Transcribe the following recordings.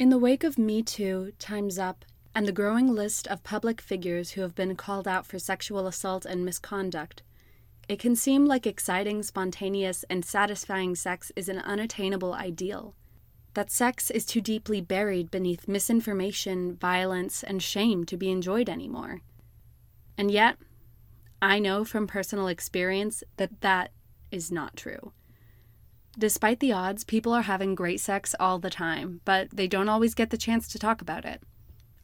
In the wake of Me Too, Time's Up, and the growing list of public figures who have been called out for sexual assault and misconduct, it can seem like exciting, spontaneous, and satisfying sex is an unattainable ideal. That sex is too deeply buried beneath misinformation, violence, and shame to be enjoyed anymore. And yet, I know from personal experience that that is not true. Despite the odds, people are having great sex all the time, but they don't always get the chance to talk about it.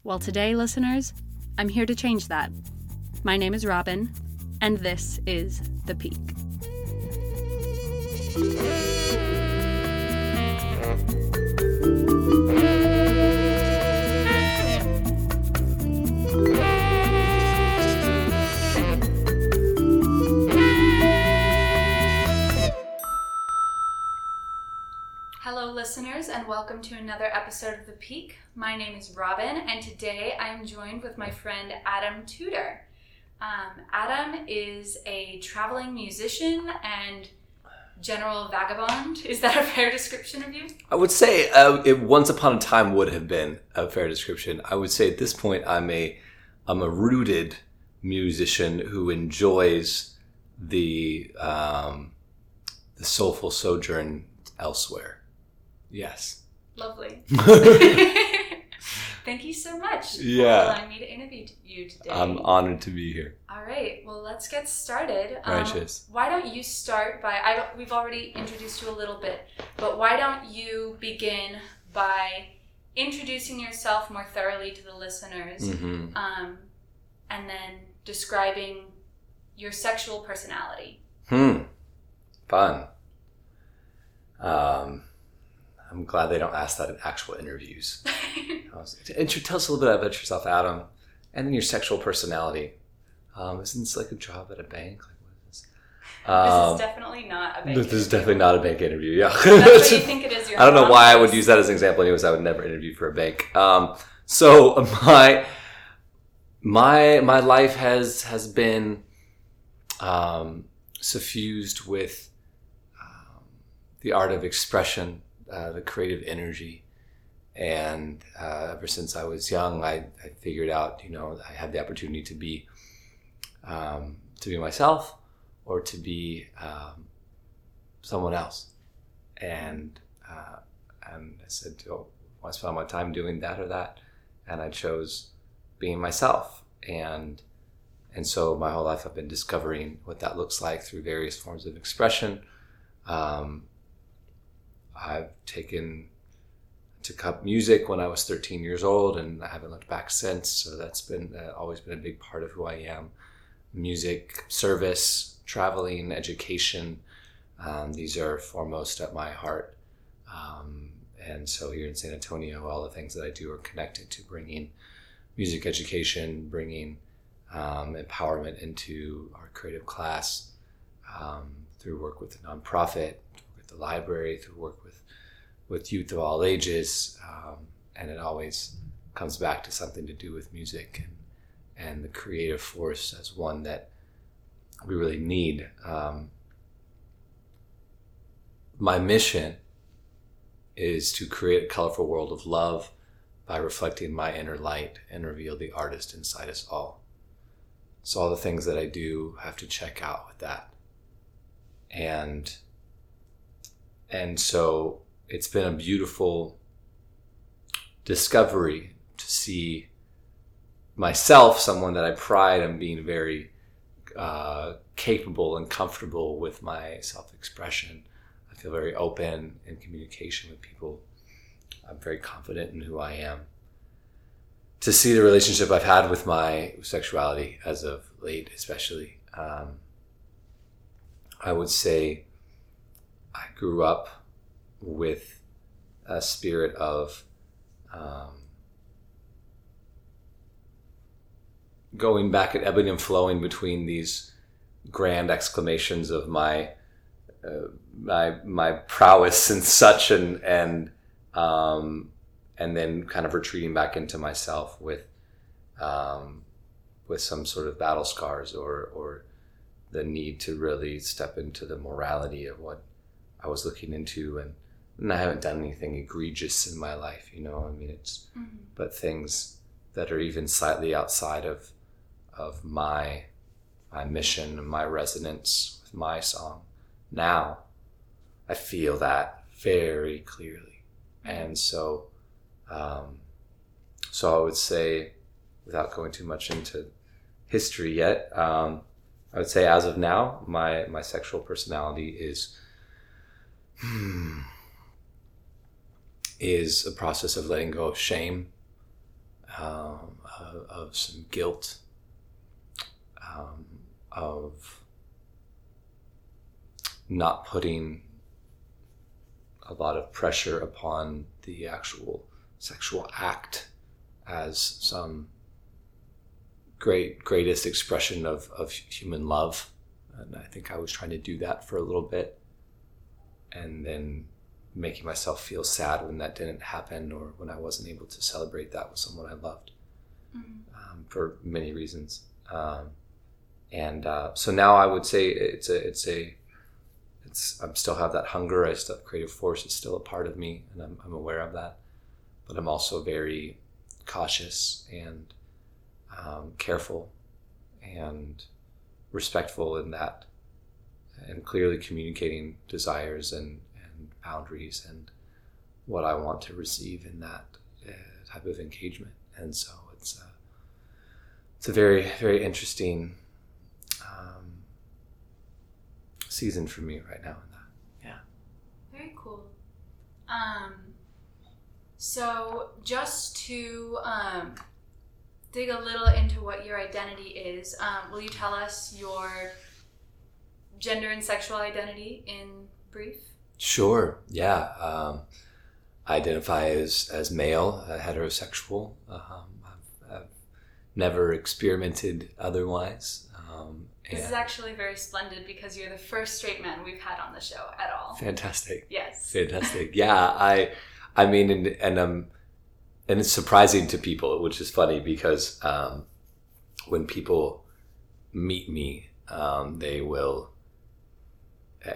Well, today, listeners, I'm here to change that. My name is Robin, and this is The Peak. Listeners, and welcome to another episode of The Peak. My name is Robin, and today I'm joined with my friend Adam Tutor. Um, Adam is a traveling musician and general vagabond. Is that a fair description of you? I would say uh, it once upon a time would have been a fair description. I would say at this point I'm a I'm a rooted musician who enjoys the um, the soulful sojourn elsewhere. Yes. Lovely. Thank you so much Yeah. for allowing me to interview you today. I'm honored to be here. All right, well, let's get started. Um, Righteous. Why don't you start by? I we've already introduced you a little bit, but why don't you begin by introducing yourself more thoroughly to the listeners, hmm um, and then describing your sexual personality. Hmm. Fun. Um, I'm glad they don't ask that in actual interviews. and Tell us a little bit about yourself, Adam, and then your sexual personality. Um, isn't this like a job at a bank? Like, what is this? this Um, is definitely not a bank. this is interview. definitely not a bank interview. Yeah. That's what you think it is. I don't know why I would use that as an example. Anyways, I would never interview for a bank. Um, so my my my life has has been um, suffused with um, the art of expression, uh, the creative energy, and uh, ever since I was young, I, I figured out, you know, I had the opportunity to be um, to be myself or to be um, someone else, and uh, and I said, oh, I spend my time doing that or that, and I chose being myself, and and so my whole life I've been discovering what that looks like through various forms of expression. Um, I've taken took up music when I was 13 years old, and I haven't looked back since. So that's been uh, always been a big part of who I am. Music, service, traveling, education. Um, these are foremost at my heart. Um, and so here in San Antonio, all the things that I do are connected to bringing music education, bringing um, empowerment into our creative class um, through work with the nonprofit, the library, through work with with youth of all ages, um, and it always comes back to something to do with music and and the creative force as one that we really need. Um, my mission is to create a colorful world of love by reflecting my inner light and reveal the artist inside us all. So all the things that I do have to check out with that. And and so it's been a beautiful discovery to see myself, someone that I pride on being very uh, capable and comfortable with my self expression. I feel very open in communication with people. I'm very confident in who I am. To see the relationship I've had with my sexuality as of late, especially, um, I would say I grew up with a spirit of um, going back and ebbing and flowing between these grand exclamations of my uh, my my prowess and such and and um, and then kind of retreating back into myself with um, with some sort of battle scars or or the need to really step into the morality of what I was looking into and and I haven't done anything egregious in my life, you know. I mean, it's Mm-hmm. but things that are even slightly outside of of my my mission and my resonance with my song. Now, I feel that very clearly, and so, um, so I would say, without going too much into history yet, um, I would say as of now, my my sexual personality is. Is a process of letting go of shame, um, of, of some guilt, um, of not putting a lot of pressure upon the actual sexual act as some great greatest expression of, of human love. And i think i was trying to do that for a little bit and then making myself feel sad when that didn't happen or when I wasn't able to celebrate that with someone I loved um, for many reasons. Um, and uh, so now I would say it's a it's a it's I still have that hunger. I still have creative force is still a part of me, and I'm, I'm aware of that. But I'm also very cautious and um, careful and respectful in that, and clearly communicating desires and and boundaries and what I want to receive in that uh, type of engagement. And so it's a, it's a very very interesting um, season for me right now in that. Yeah. Very cool. Um, so just to um, dig a little into what your identity is, um, will you tell us your gender and sexual identity in brief? Sure. Yeah. Um, I identify as as male, uh, heterosexual. Um, I've, I've never experimented otherwise. Um, This is actually very splendid because you're the first straight man we've had on the show at all. fantastic. Yes. Fantastic. Yeah, I, I mean, and and um, and it's surprising to people, which is funny because um, when people meet me, um, they will,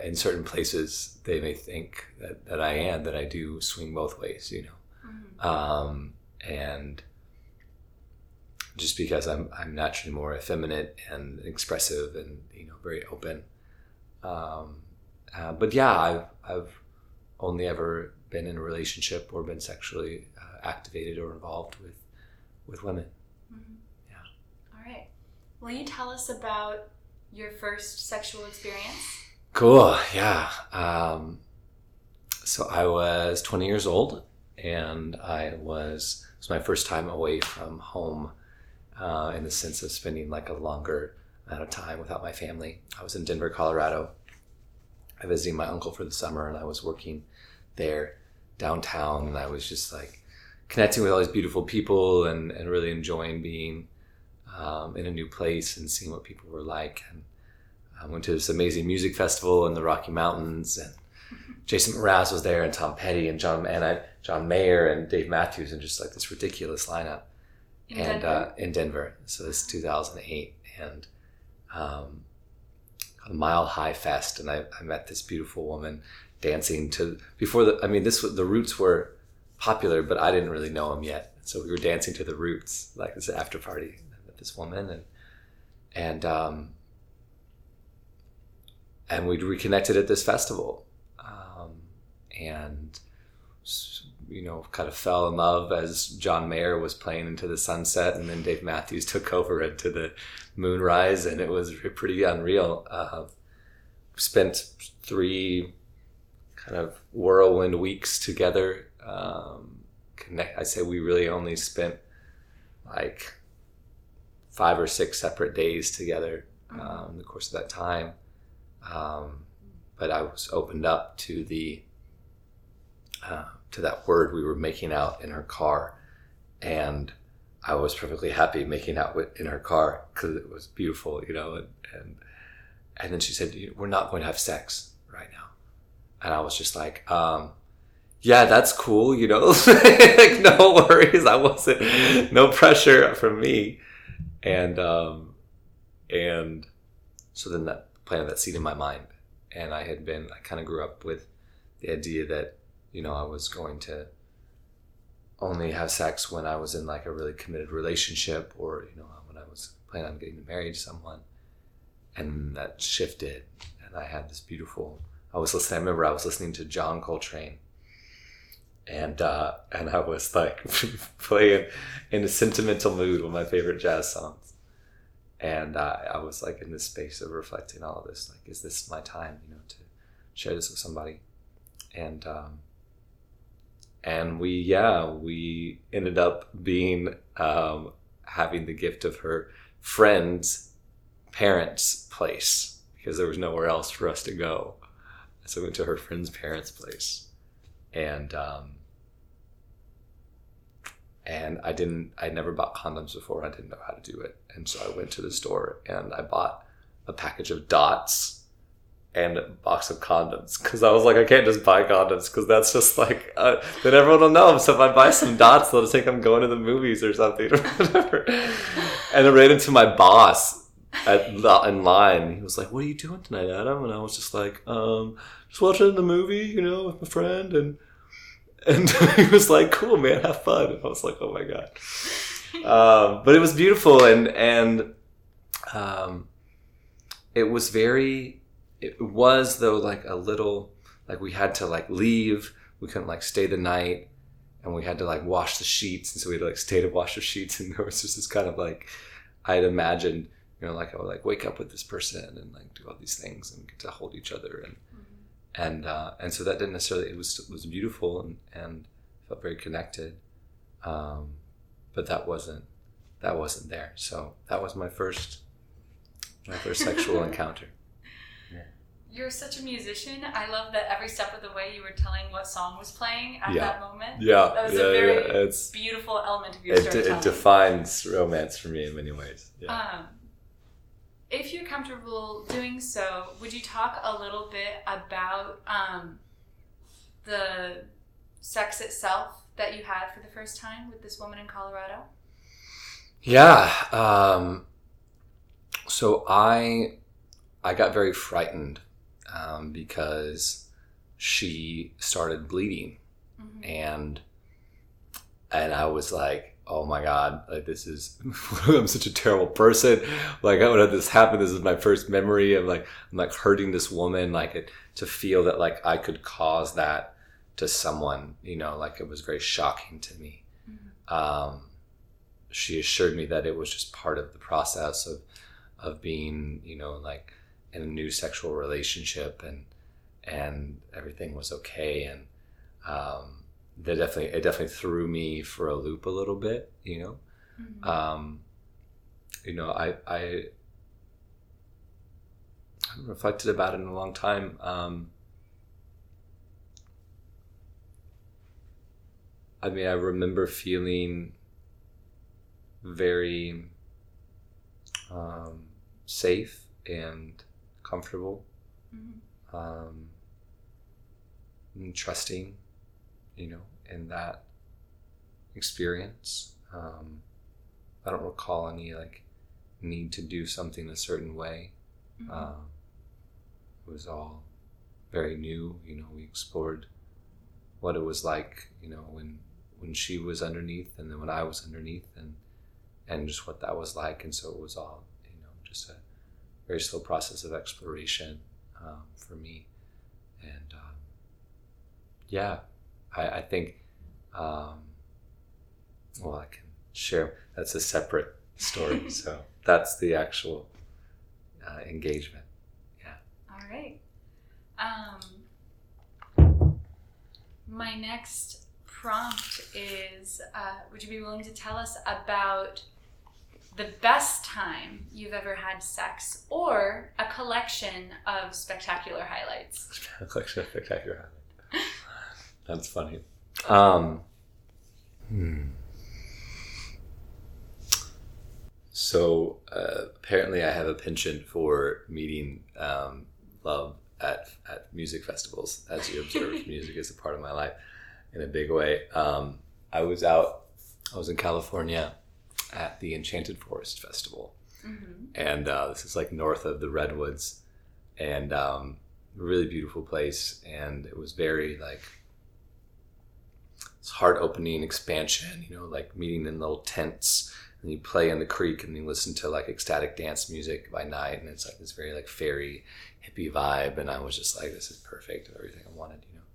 in certain places, they may think that, that I am that I do swing both ways, you know, Mhm. um, and just because I'm I'm naturally more effeminate and expressive and you know very open. Um, uh, but yeah, I've I've only ever been in a relationship or been sexually uh, activated or involved with with women. Mhm. Yeah. All right. Will you tell us about your first sexual experience? Cool. Yeah. Um, so I was 20 years old, and I was it was my first time away from home, uh, in the sense of spending like a longer amount of time without my family. I was in Denver, Colorado. I was visiting my uncle for the summer, and I was working there downtown, and I was just like connecting with all these beautiful people and, and really enjoying being um, in a new place and seeing what people were like. And I went to this amazing music festival in the Rocky Mountains, and Jason Mraz was there, and Tom Petty, and John and I, John Mayer, and Dave Matthews, and just like this ridiculous lineup. In and Denver? Uh, in Denver, so this is 2008, and um, a Mile High Fest, and I, I met this beautiful woman dancing to before the. I mean, this was the Roots were popular, but I didn't really know them yet, so we were dancing to the Roots, like this after party. I met this woman, and and um, and we reconnected at this festival, um, and you know, kind of fell in love as John Mayer was playing into the sunset, and then Dave Matthews took over into the moonrise, and it was pretty unreal. Uh, spent three kind of whirlwind weeks together. Um, connect. I say we really only spent like five or six separate days together um, in the course of that time. Um, but I was opened up to the uh, to that word we were making out in her car, and I was perfectly happy making out with, in her car because it was beautiful, you know. And, and and then she said, "We're not going to have sex right now," and I was just like, um, "Yeah, that's cool, you know. like, no worries. I wasn't no pressure from me." And um, and so then that that seed in my mind, and I had been I kind of grew up with the idea that you know, I was going to only have sex when I was in like a really committed relationship or, you know, when I was planning on getting married to someone. And that shifted. And I had this beautiful, I was listening, I remember I was listening to John Coltrane. And uh, and I was like playing in a sentimental mood with my favorite jazz songs, and uh, I was like in this space of reflecting all of this. Like, is this my time? You know, to share this with somebody, and um, and we yeah we ended up being um, having the gift of her friend's parents' place because there was nowhere else for us to go. So we went to her friend's parents' place, and um, and I didn't. I never bought condoms before. I didn't know how to do it, and so I went to the store and I bought a package of dots and a box of condoms because I was like, I can't just buy condoms because that's just like uh, then everyone will know. So if I buy some dots, they'll think I'm going to the movies or something or whatever. and I ran into my boss at in line. He was like, "What are you doing tonight, Adam?" And I was just like, um, "Just watching the movie, you know, with my friend." And and he was like, "Cool, man, have fun." And I was like, "Oh my god." Um, but it was beautiful and and um, it was very it was though like a little like we had to like leave we couldn't like stay the night and we had to like wash the sheets and so we had to like stay to wash the sheets and there was just this kind of like i had imagined you know like i would like wake up with this person and like do all these things and get to hold each other and. And uh, and so that didn't necessarily it was was beautiful and and felt very connected um, but that wasn't that wasn't there so that was my first my first sexual encounter you're such a musician. I love that every step of the way you were telling what song was playing at yeah. that moment. Yeah, that was yeah, a very yeah. It's, beautiful element of your it, storytelling. It defines romance for me in many ways. Yeah. Um, if you're comfortable doing so, would you talk a little bit about um, the sex itself that you had for the first time with this woman in Colorado? Yeah. Um, so I I got very frightened um, because she started bleeding, mm-hmm. and and I was like, oh my god, like this is I'm such a terrible person. Like how would have this happen? This is my first memory of like I'm like hurting this woman. Like it, to feel that like I could cause that to someone, you know, like it was very shocking to me. Mm-hmm. Um, she assured me that it was just part of the process of of being, you know, like in a new sexual relationship and and everything was okay and um, that definitely it definitely threw me for a loop a little bit you know mm-hmm. um, you know I, I I haven't reflected about it in a long time um, I mean I remember feeling very um, safe and comfortable, mm-hmm. um, trusting, you know, in that experience. Um, I don't recall any like need to do something a certain way. Mm-hmm. Um, it was all very new. You know, we explored what it was like. You know, when when she was underneath, and then when I was underneath, and and just what that was like. And so it was all, you know, just a very slow process of exploration um, for me. And um, yeah, I, I think, um, well, I can share, that's a separate story. so that's the actual uh, engagement. Yeah. All right. Um, my next prompt is uh, Would you be willing to tell us about the best time you've ever had sex or a collection of spectacular highlights. a collection of spectacular highlights. That's funny. Um, hmm. So uh, apparently, I have a penchant for meeting um, love at, at music festivals. As you observed, music is a part of my life in a big way. Um, I was out, I was in California at the Enchanted Forest Festival. Mm-hmm. And uh, this is like north of the Redwoods and um, really beautiful place. And it was very like heart opening expansion. You know, like meeting in little tents and you play in the creek and you listen to like ecstatic dance music by night and it's like this very like fairy hippie vibe and i was just like this is perfect everything i wanted you know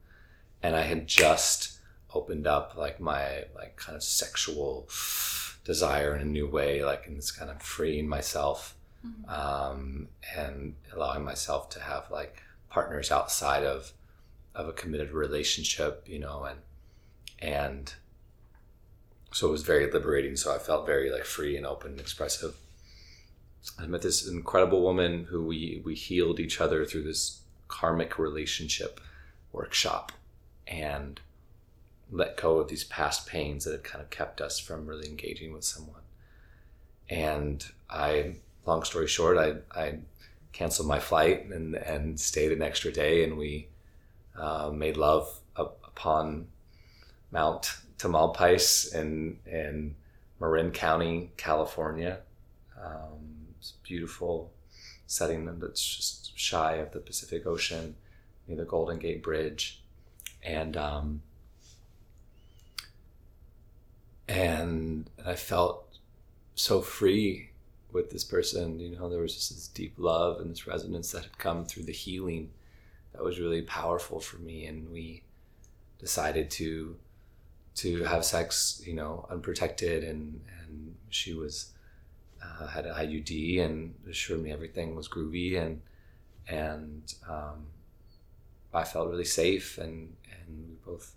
and i had just opened up like my like kind of sexual desire in a new way like in this kind of freeing myself Mhm. um, and allowing myself to have like partners outside of of a committed relationship you know and and so it was very liberating. So i felt very like free and open and expressive. I met this incredible woman who we we healed each other through this karmic relationship workshop and let go of these past pains that had kind of kept us from really engaging with someone. And i long story short i i canceled my flight and and stayed an extra day and we uh, made love upon Mount Tamalpais in in Marin County, California. Um, it's a beautiful setting that's just shy of the Pacific Ocean, near the Golden Gate Bridge, and um, and I felt so free with this person. You know, there was just this deep love and this resonance that had come through the healing that was really powerful for me, and we decided to to have sex, you know, unprotected, and and she was uh, had an IUD and assured me everything was groovy, and and um, I felt really safe, and and we both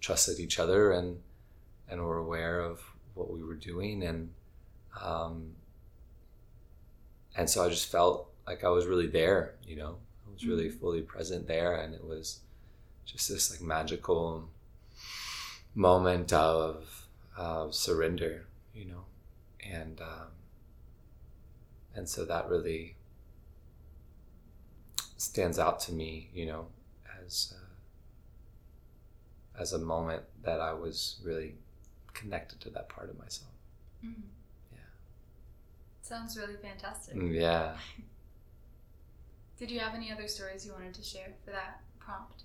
trusted each other, and and were aware of what we were doing, and um, and so I just felt like I was really there, you know, I was really Mhm. fully present there, and it was just this like magical moment of of surrender, you know, and um, and so that really stands out to me, you know, as uh, as a moment that I was really connected to that part of myself. Mhm. Yeah. Sounds really fantastic. Mm, Yeah. Did you have any other stories you wanted to share for that prompt?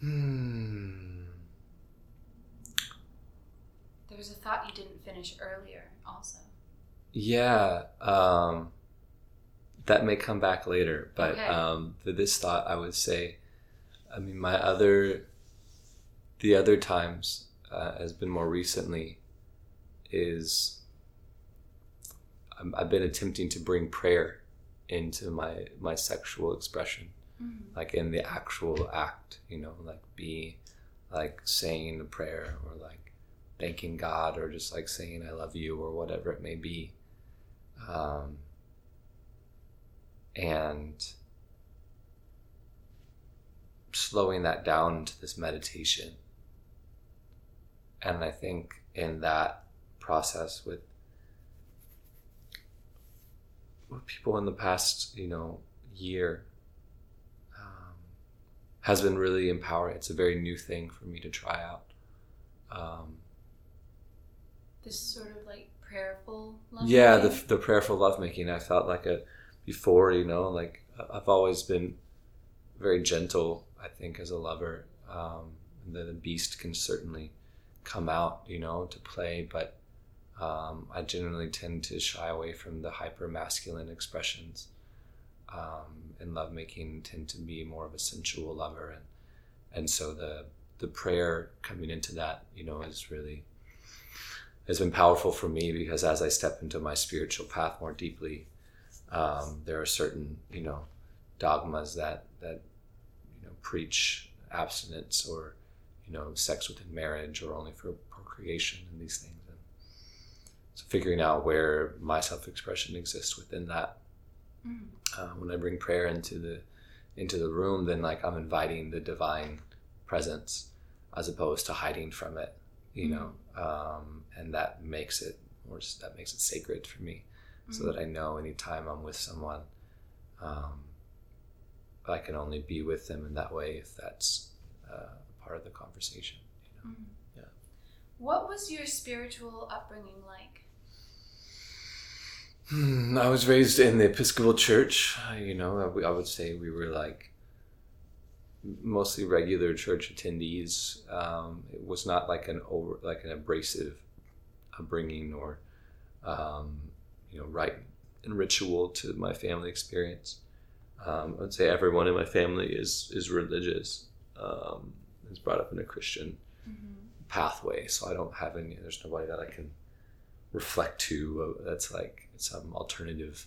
Hmm. There was a thought you didn't finish earlier, also. Yeah. Um, that may come back later, but Okay. um, for this thought, I would say, I mean, my other, the other times uh, has been more recently, is I'm, I've been attempting to bring prayer into my my sexual expression. Mm. like in the actual act, you know, like be like saying a prayer or like thanking God or just like saying I love you or whatever it may be. Um, and slowing that down into this meditation. And I think in that process with people in the past, you know, year um, has been really empowering. It's a very new thing for me to try out. Um, This sort of like prayerful love. yeah, the, the prayerful lovemaking. I felt like a before, you know, like I've always been very gentle. I think as a lover, um, the beast can certainly come out, you know, to play, but um, I generally tend to shy away from the hyper masculine expressions. Um, and lovemaking tend to be more of a sensual lover, and and so the the prayer coming into that, you know, is really has been powerful for me because as I step into my spiritual path more deeply, um, there are certain you know dogmas that that you know preach abstinence or you know sex within marriage or only for procreation and these things and so figuring out where my self-expression exists within that Mm. uh, when I bring prayer into the into the room then like I'm inviting the divine presence as opposed to hiding from it you know um, and that makes it more that makes it sacred for me so Mm. that I know anytime I'm with someone, um, I can only be with them in that way if that's uh, part of the conversation. You know? Mm. Yeah. What was your spiritual upbringing like? Hmm, I was raised in the Episcopal Church. You know, I would say we were like mostly regular church attendees. Um, it was not like an over like an abrasive upbringing or um, you know right and ritual to my family experience. Um, I would say everyone in my family is is religious. Um, is brought up in a Christian Mm-hmm. pathway, so I don't have any. There's nobody that I can reflect to uh, that's like some alternative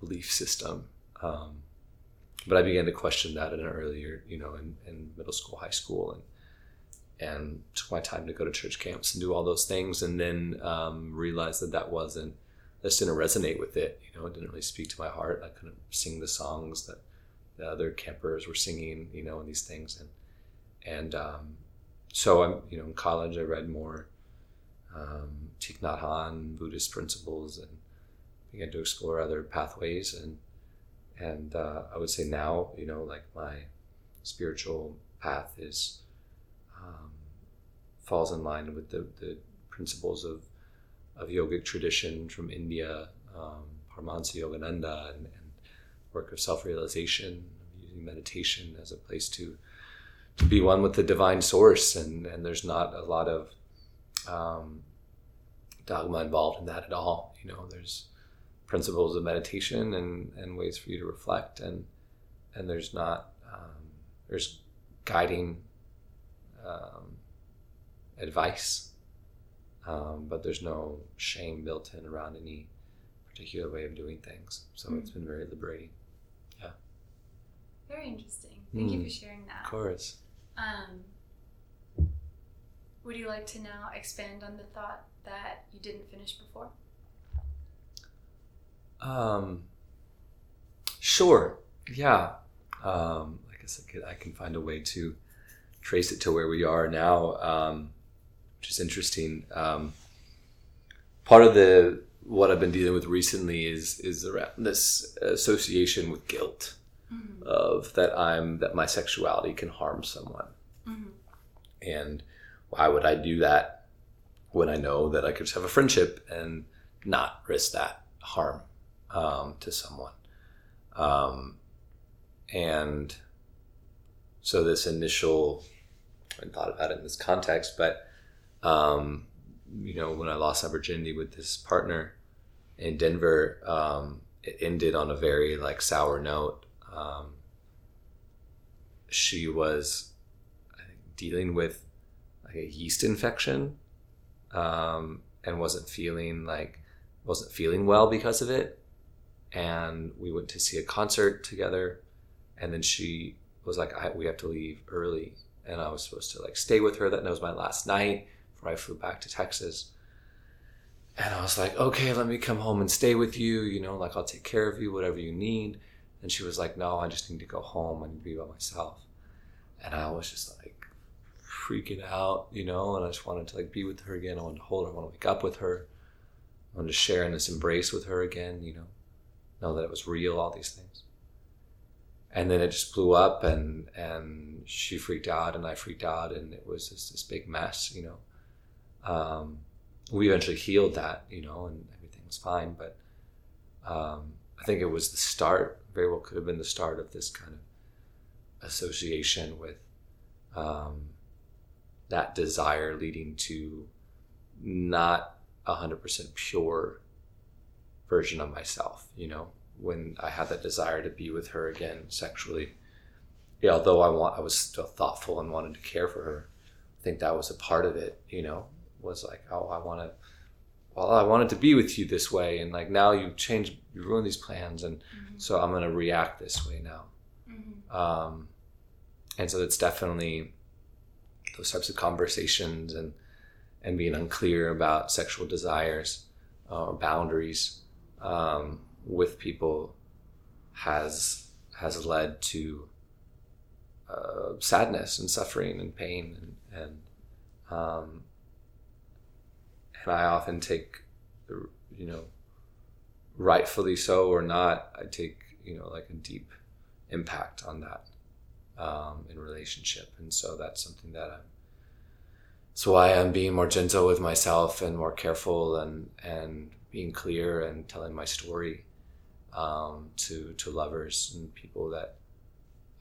belief system. Um, but I began to question that in an earlier, you know, in, in middle school, high school, and and took my time to go to church camps and do all those things, and then um, realized that that wasn't, that just didn't resonate with it. You know, it didn't really speak to my heart. I couldn't sing the songs that the other campers were singing, you know, and these things, and and um, so I'm, you know, in college I read more um, Thich Nhat Hanh, Buddhist principles, and began to explore other pathways. And and uh, I would say now, you know, like my spiritual path is um, falls in line with the, the principles of of yogic tradition from India, um, Paramahansa Yogananda, and, and work of self realization, using meditation as a place to to be one with the divine source, and and there's not a lot of um, dogma involved in that at all. You know, there's principles of meditation and, and ways for you to reflect, and and there's not um, there's guiding um, advice, um, but there's no shame built in around any particular way of doing things. So Mm. it's been very liberating. Yeah. Very interesting. Thank you Mm. for sharing that. Of course. Um, would you like to now expand on the thought that you didn't finish before? Um, sure. Yeah. Um, I guess I, could, I can find a way to trace it to where we are now, um, which is interesting. Um, part of the what I've been dealing with recently is is around this association with guilt Mm-hmm. of that I'm that my sexuality can harm someone, Mm-hmm. and why would I do that when I know that I could just have a friendship and not risk that harm um, to someone? Um, and so this initial, I thought about it in this context, but um, you know, when I lost my virginity with this partner in Denver, um, it ended on a very like sour note. Um, she was dealing with like a yeast infection um, and wasn't feeling like wasn't feeling well because of it and we went to see a concert together. And then she was like we have to leave early. And i was supposed to like stay with her. That was my last night before i flew back to texas. And i was like okay let me come home and stay with you. You know like i'll take care of you whatever you need. And she was like no i just need to go home i need to be by myself. And i was just like freaking out you know and i just wanted to like be with her again. I wanted to hold her. I want to wake up with her. I wanted to share in this embrace with her again you know know that it was real all these things. And then it just blew up and and she freaked out and i freaked out and it was just this big mess you know. Um, we eventually healed that you know and everything was fine but um, i think it was the start very well could have been the start of this kind of association with um, that desire leading to not a hundred percent pure version of myself you know when i had that desire to be with her again sexually yeah although i want i was still thoughtful and wanted to care for her i think that was a part of it you know was like oh i want to well i wanted to be with you this way and like now you've changed you ruined these plans and Mm-hmm. so i'm going to react this way now Mm-hmm. um, and so it's definitely those types of conversations and and being unclear about sexual desires uh, or boundaries um, with people has has led to uh, sadness and suffering and pain and and um, and I often take you know rightfully so or not I take you know like a deep impact on that um, in relationship. And so that's something that I'm so why I'm being more gentle with myself and more careful and and being clear and telling my story um, to to lovers and people that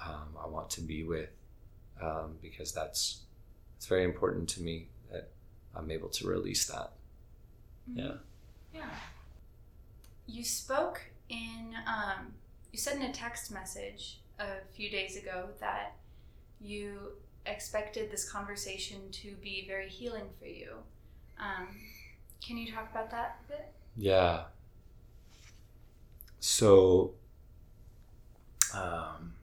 um, I want to be with um, because that's it's very important to me that I'm able to release that. Yeah. Yeah. You spoke in, um, you said in a text message a few days ago that you expected this conversation to be very healing for you. Um, can you talk about that a bit? Yeah. So, um,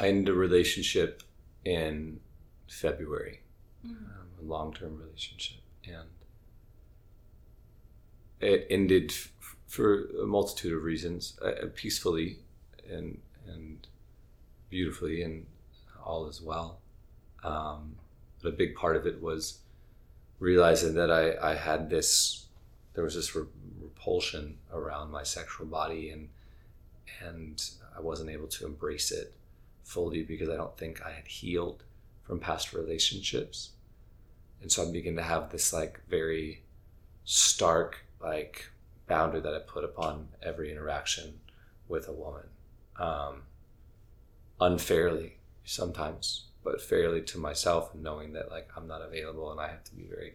I ended a relationship in February, Mm-hmm. um, a long term relationship. And it ended f- for a multitude of reasons, uh, peacefully and, and beautifully, and all is well. Um, but a big part of it was realizing that I, I had this, there was this re- repulsion around my sexual body, and and I wasn't able to embrace it fully because I don't think I had healed from past relationships. And so I began to have this like very stark like boundary that I put upon every interaction with a woman. Um, unfairly sometimes, but fairly to myself knowing that like I'm not available and I have to be very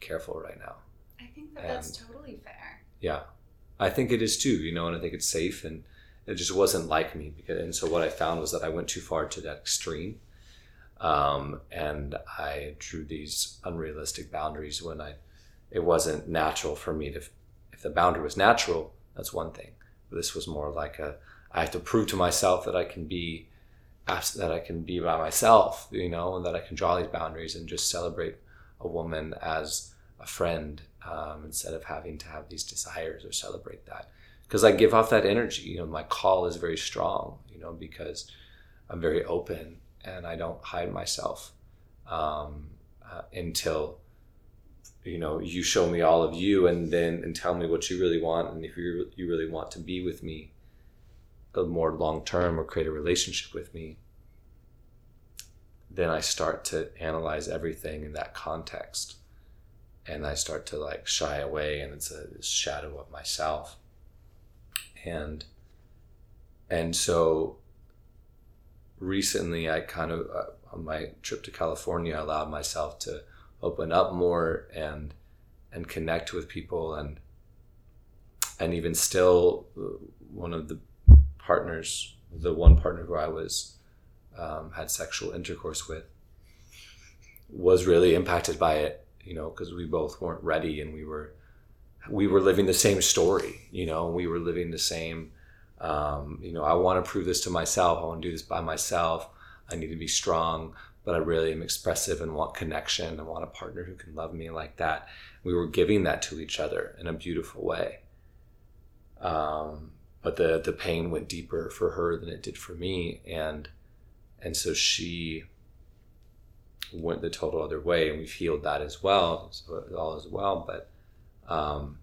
careful right now. I think that that's totally fair. Yeah. I think it is too, you know, and I think it's safe and it just wasn't like me because and so what I found was that I went too far to that extreme. Um, and I drew these unrealistic boundaries when I it wasn't natural for me to if the boundary was natural, that's one thing. But this was more like a I have to prove to myself that I can be that I can be by myself, you know, and that I can draw these boundaries and just celebrate a woman as a friend um, instead of having to have these desires or celebrate that because I give off that energy. You know, my call is very strong. You know, because I'm very open and I don't hide myself um, uh, until you know you show me all of you and then and tell me what you really want and if you you really want to be with me a more long term or create a relationship with me then I start to analyze everything in that context and I start to like shy away and it's a shadow of myself. And and so recently I kind of uh, on my trip to California I allowed myself to open up more and and connect with people and and even still uh, one of the partners the one partner who I was um, had sexual intercourse with was really impacted by it you know because we both weren't ready and we were we were living the same story you know we were living the same um, you know i want to prove this to myself i want to do this by myself i need to be strong but i really am expressive and want connection i want a partner who can love me like that. We were giving that to each other in a beautiful way. Um, but the the pain went deeper for her than it did for me and and so she went the total other way and we've healed that as well so all as well but um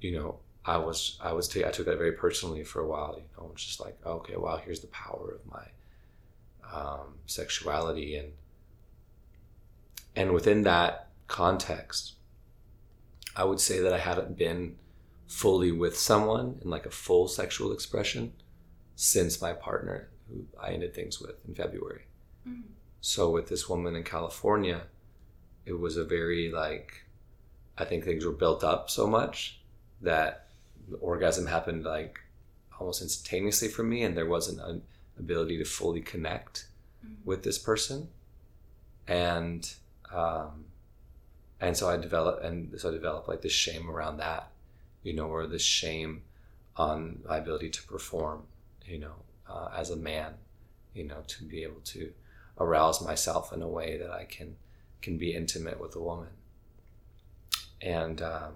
you know i was i was t- i took that very personally for a while you know just like okay wow here's the power of my um sexuality and and within that context i would say that i haven't been fully with someone in like a full sexual expression since my partner who i ended things with in february So with this woman in California, it was a very like I think things were built up so much that the orgasm happened like almost instantaneously for me and there wasn't an ability to fully connect Mhm. with this person. And um and so I developed and so I developed like this shame around that, you know, or this shame on my ability to perform, you know, uh, as a man, you know, to be able to arouse myself in a way that I can can be intimate with a woman. And um,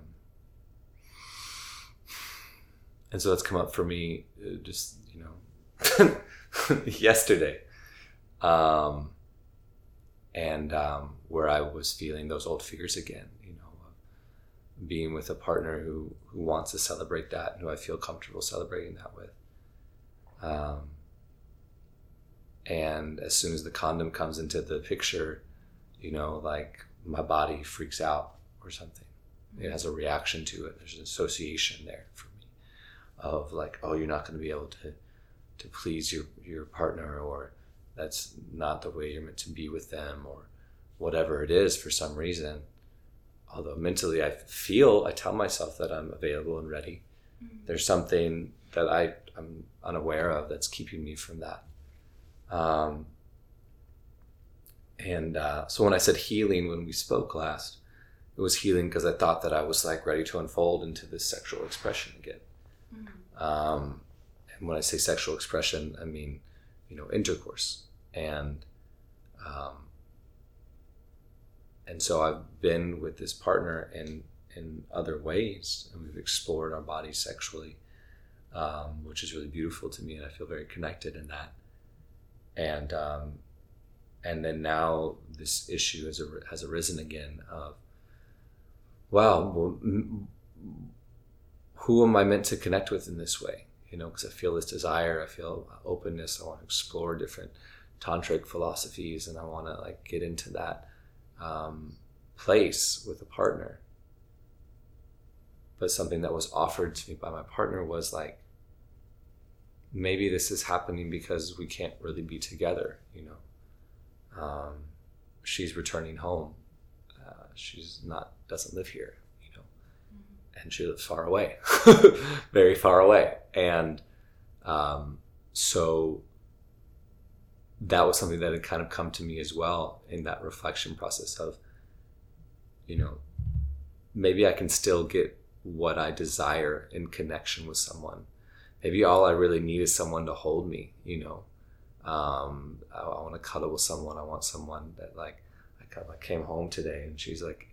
and so that's come up for me uh, just you know yesterday, um, and um, where I was feeling those old fears again. You know, being with a partner who who wants to celebrate that and who I feel comfortable celebrating that with. Um, and as soon as the condom comes into the picture you know like my body freaks out or something. It has a reaction to it. There's an association there for me of like oh you're not going to be able to to please your your partner or that's not the way you're meant to be with them or whatever it is for some reason. Although mentally i feel i tell myself that i'm available and ready. Mm-hmm. there's something that i i'm unaware of that's keeping me from that um, and uh, so when i said healing when we spoke last it was healing because i thought that i was like ready to unfold into this sexual expression again mm-hmm. um, and when i say sexual expression i mean you know intercourse and um, and so I've been with this partner in in other ways, and we've explored our bodies sexually, um, which is really beautiful to me, and I feel very connected in that. And um, and then now this issue has has arisen again of, wow, well, who am I meant to connect with in this way? You know, because I feel this desire, I feel openness, I want to explore different tantric philosophies, and I want to like get into that um, place with a partner. But something that was offered to me by my partner was like, maybe this is happening because we can't really be together, you know. Um, she's returning home. Uh, she's not doesn't live here, you know, mm-hmm. and she lives far away, very far away, and um, so that was something that had kind of come to me as well in that reflection process of, you know, maybe I can still get what I desire in connection with someone. Maybe all I really need is someone to hold me, you know. Um, I, I want to cuddle with someone. I want someone that like, I, came home today and she's like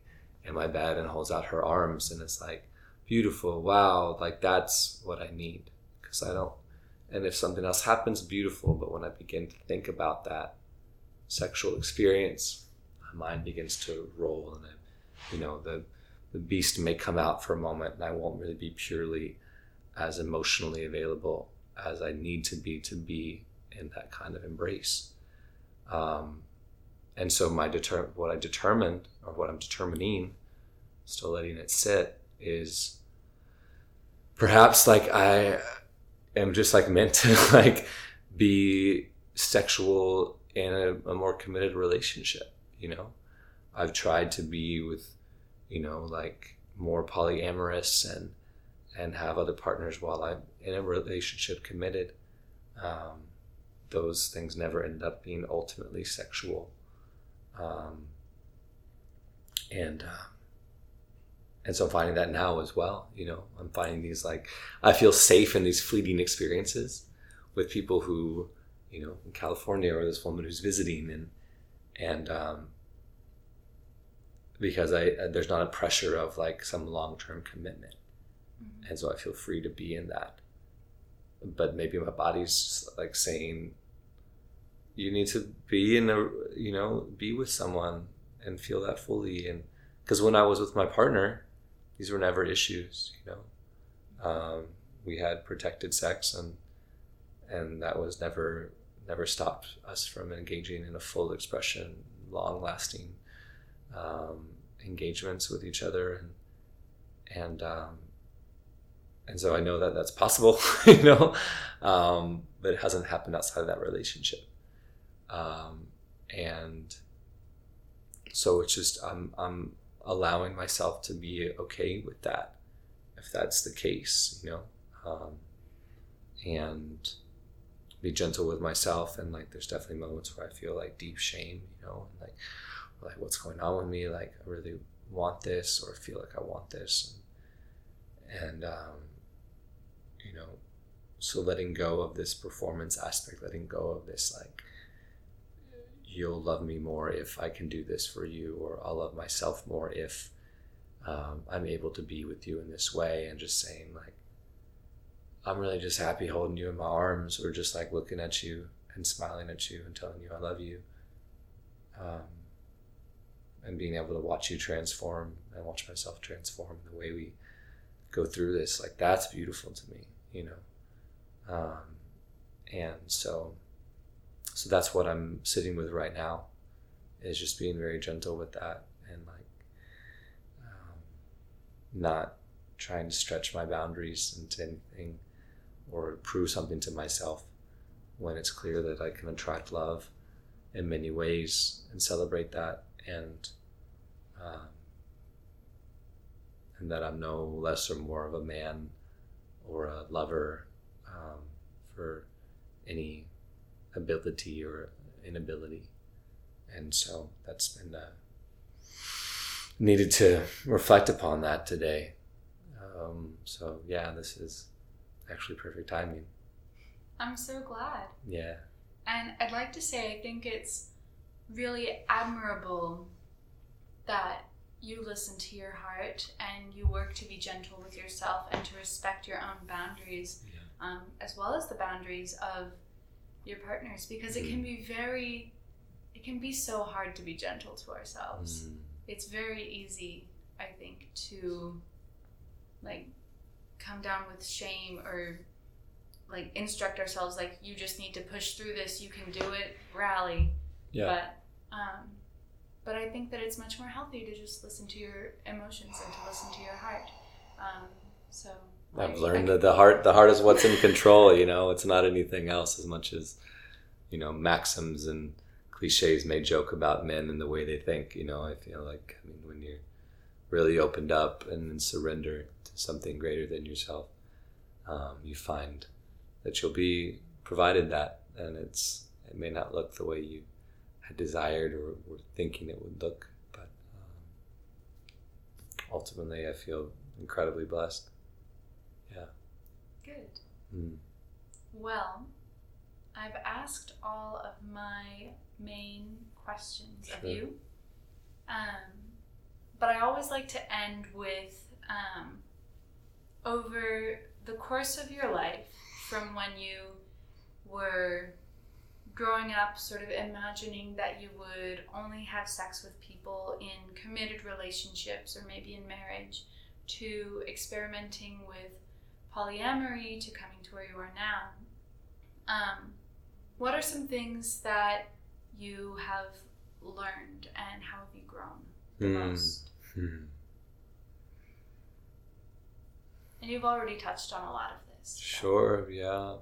in my bed and holds out her arms and it's like, beautiful. Wow. Like that's what I need. Cause I don't, and if something else happens, beautiful. But when I begin to think about that sexual experience, my mind begins to roll, and I, you know the the beast may come out for a moment, and I won't really be purely as emotionally available as I need to be to be in that kind of embrace. Um, and so my deter- what I determined or what I'm determining, still letting it sit, is perhaps like I am just like meant to like be sexual in a, a more committed relationship you know i've tried to be with you know like more polyamorous and and have other partners while i'm in a relationship committed um, those things never end up being ultimately sexual um, and uh, and so finding that now as well. You know, I'm finding these like I feel safe in these fleeting experiences with people who, you know, in California or this woman who's visiting and and um, because I uh, there's not a pressure of like some long term commitment, mm-hmm. and so I feel free to be in that. But maybe my body's like saying, you need to be in a you know be with someone and feel that fully and because when I was with my partner, these were never issues. You know, um, we had protected sex, and and that was never never stopped us from engaging in a full expression, long lasting um, engagements with each other, and and um, and so I know that that's possible. you know, um, but it hasn't happened outside of that relationship, um, and so it's just I'm I'm allowing myself to be okay with that if that's the case you know? Um, and be gentle with myself and like there's definitely moments where i feel like deep shame you know? And like like what's going on with me? Like i really want this or feel like i want this. And, and um, you know so letting go of this performance aspect letting go of this like you'll love me more if I can do this for you, or I'll love myself more if um, I'm able to be with you in this way, and just saying, like, I'm really just happy holding you in my arms, or just like looking at you and smiling at you and telling you I love you. Um, and being able to watch you transform and watch myself transform the way we go through this, like, that's beautiful to me, you know? Um, and so so that's what I'm sitting with right now is just being very gentle with that and like um, not trying to stretch my boundaries into anything or prove something to myself when it's clear that I can attract love in many ways and celebrate that and um, and that I'm no less or more of a man or a lover um, for any ability or inability. And so that's been uh, needed to reflect upon that today. Um, so yeah, this is actually perfect timing. I'm so glad. Yeah. And I'd like to say I think it's really admirable that you listen to your heart and you work to be gentle with yourself and to respect your own boundaries, Yeah. um, as well as the boundaries of your partners, because it can be very, it can be so hard to be gentle to ourselves. Mm. It's very easy, I think, to like come down with shame or like instruct ourselves like you just need to push through this you can do it rally Yeah. but um, but I think that it's much more healthy to just listen to your emotions and to listen to your heart. Um, so I've I- learned I- that the heart the heart is what's in control, you know, it's not anything else as much as, you know, maxims and cliches may joke about men and the way they think, you know, I feel like I mean when you're really opened up and surrender to something greater than yourself, um, you find that you'll be provided that and it's it may not look the way you had desired or were thinking it would look, but um, ultimately I feel incredibly blessed. Yeah. Good. Mm. Well, I've asked all of my main questions of you. Um, but I always like to end with um, over the course of your life, from when you were growing up, sort of imagining that you would only have sex with people in committed relationships or maybe in marriage, to experimenting with polyamory to coming to where you are now. Um, what are some things that you have learned and how have you grown the Mm. most? Hmm. And you've already touched on a lot of this. so- Sure, yeah.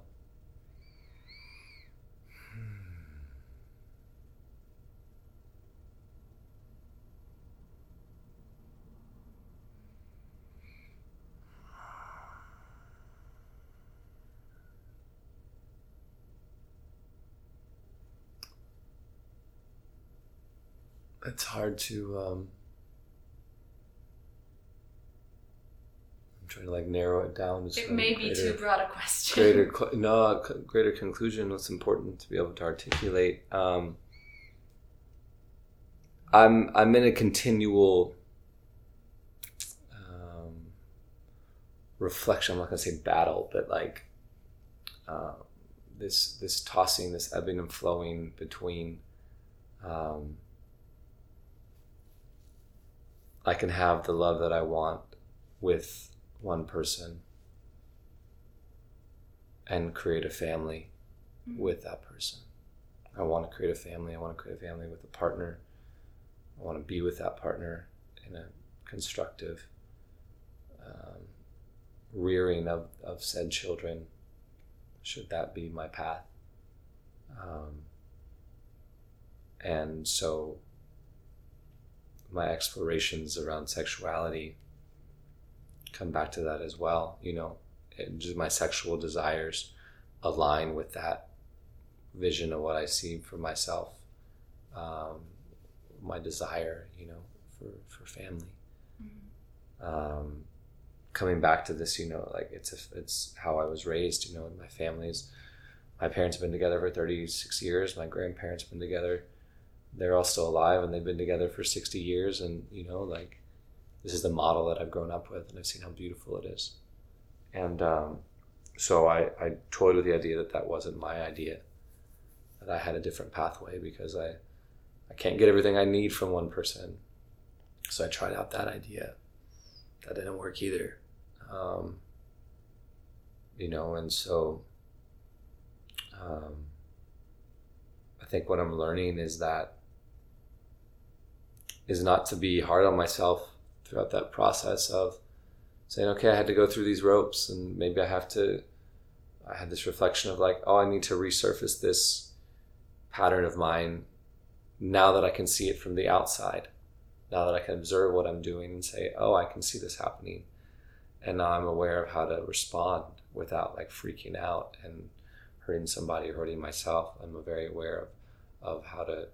It's hard to um I'm trying to like narrow it down to It may be greater- too broad a question. greater no greater conclusion what's important to be able to articulate um, i'm i'm in a continual um, reflection i'm not going to say battle but like uh, this this tossing this ebbing and flowing between um, i can have the love that i want with one person and create a family Mhm. with that person. I want to create a family. I want to create a family with a partner. I want to be with that partner in a constructive um, rearing of, of said children, should that be my path. Um, and so my explorations around sexuality come back to that as well. You know, and just my sexual desires align with that vision of what I see for myself, um, my desire, you know, for, for family. Mhm. Um, coming back to this, you know, like it's a, it's how I was raised. You know, in my family's, my parents have been together for thirty six years. My grandparents have been together. They're all still alive, and they've been together for sixty years. And you know, like this is the model that I've grown up with, and I've seen how beautiful it is. And um, so I, I toyed with the idea that that wasn't my idea, that I had a different pathway because I, I can't get everything I need from one person. So I tried out that idea. That didn't work either. Um, you know, and so um, I think what I'm learning is that is not to be hard on myself throughout that process of saying, okay, I had to go through these ropes and maybe I have to, I had this reflection of like, oh, I need to resurface this pattern of mine now that I can see it from the outside. Now that I can observe what I'm doing and say, oh, I can see this happening. And now I'm aware of how to respond without like freaking out and hurting somebody or hurting myself. I'm very aware of, of how to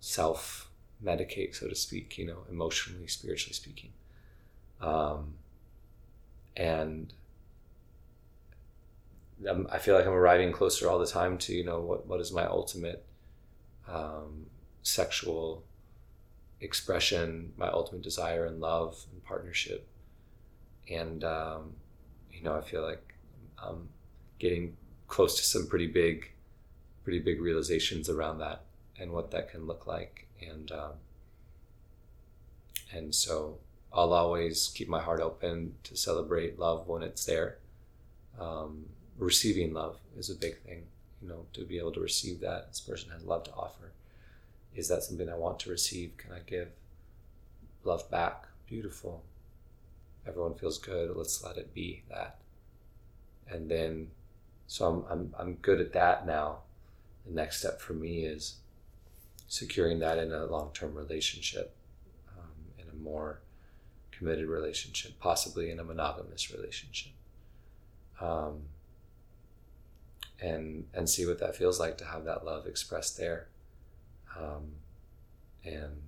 self medicate, so to speak, you know, emotionally, spiritually speaking. Um, and I'm, i feel like I'm arriving closer all the time to, you know, what, what is my ultimate um, sexual expression, my ultimate desire and love and partnership. And, um, you know, I feel like I'm getting close to some pretty big, pretty big realizations around that and what that can look like. And, um, and so I'll always keep my heart open to celebrate love when it's there. Um, receiving love is a big thing, you know, to be able to receive that. This person has love to offer. Is that something I want to receive? Can I give love back? Beautiful. Everyone feels good. Let's let it be that. And then, so I'm, I'm, I'm good at that now. The next step for me is securing that in a long term relationship, um, in a more committed relationship, possibly in a monogamous relationship. Um, and and see what that feels like to have that love expressed there. Um, and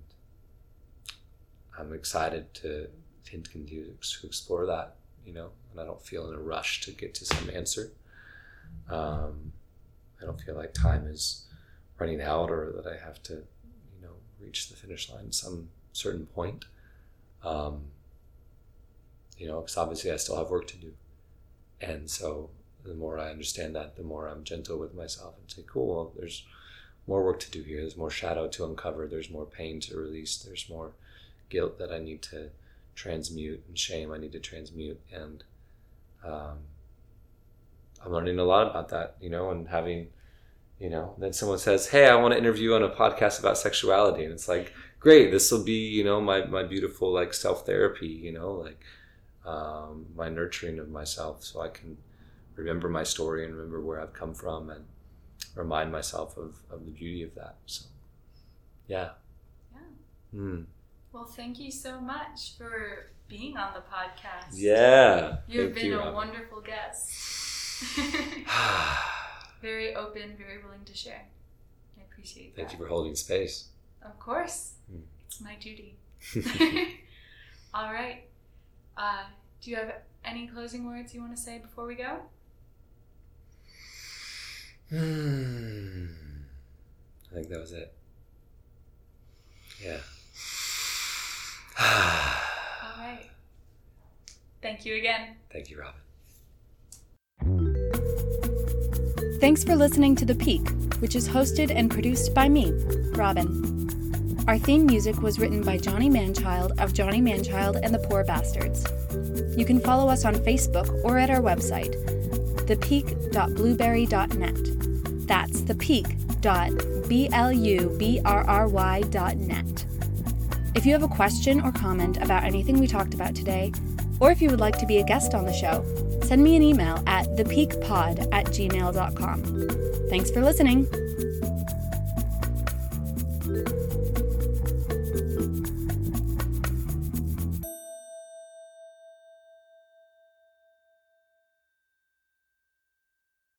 I'm excited to, continue to explore that, you know, and I don't feel in a rush to get to some answer. Um, I don't feel like time is running out or that I have to, you know, reach the finish line at some certain point. Um, you know, because obviously I still have work to do. And so the more I understand that, the more I'm gentle with myself and say, cool, well, there's more work to do here. There's more shadow to uncover. There's more pain to release. There's more guilt that I need to transmute and shame I need to transmute. And um, I'm learning a lot about that, you know, and having, you know, then someone says, Hey, I want to interview on a podcast about sexuality. And it's like, great, this will be, you know, my, my beautiful like self therapy, you know, like um, my nurturing of myself so I can remember my story and remember where I've come from and remind myself of, of the beauty of that. So, yeah. Yeah. Mm. Well, thank you so much for being on the podcast. Yeah. You've been you, a wonderful guest. very open, very willing to share. I appreciate Thank that. Thank you for holding space. Of course. Mm. It's my duty. All right. Uh, do you have any closing words you want to say before we go? Hmm. I think that was it. Yeah. All right. Thank you again. Thank you, Robin. Thanks for listening to The Peak, which is hosted and produced by me, Robin. Our theme music was written by Johnny Manchild of Johnny Manchild and the Poor Bastards. You can follow us on Facebook or at our website, thepeak.blubrry.net. That's thepeak.blubrry.net. If you have a question or comment about anything we talked about today, or if you would like to be a guest on the show, send me an email at thepeakpod at gmail.com. Thanks for listening.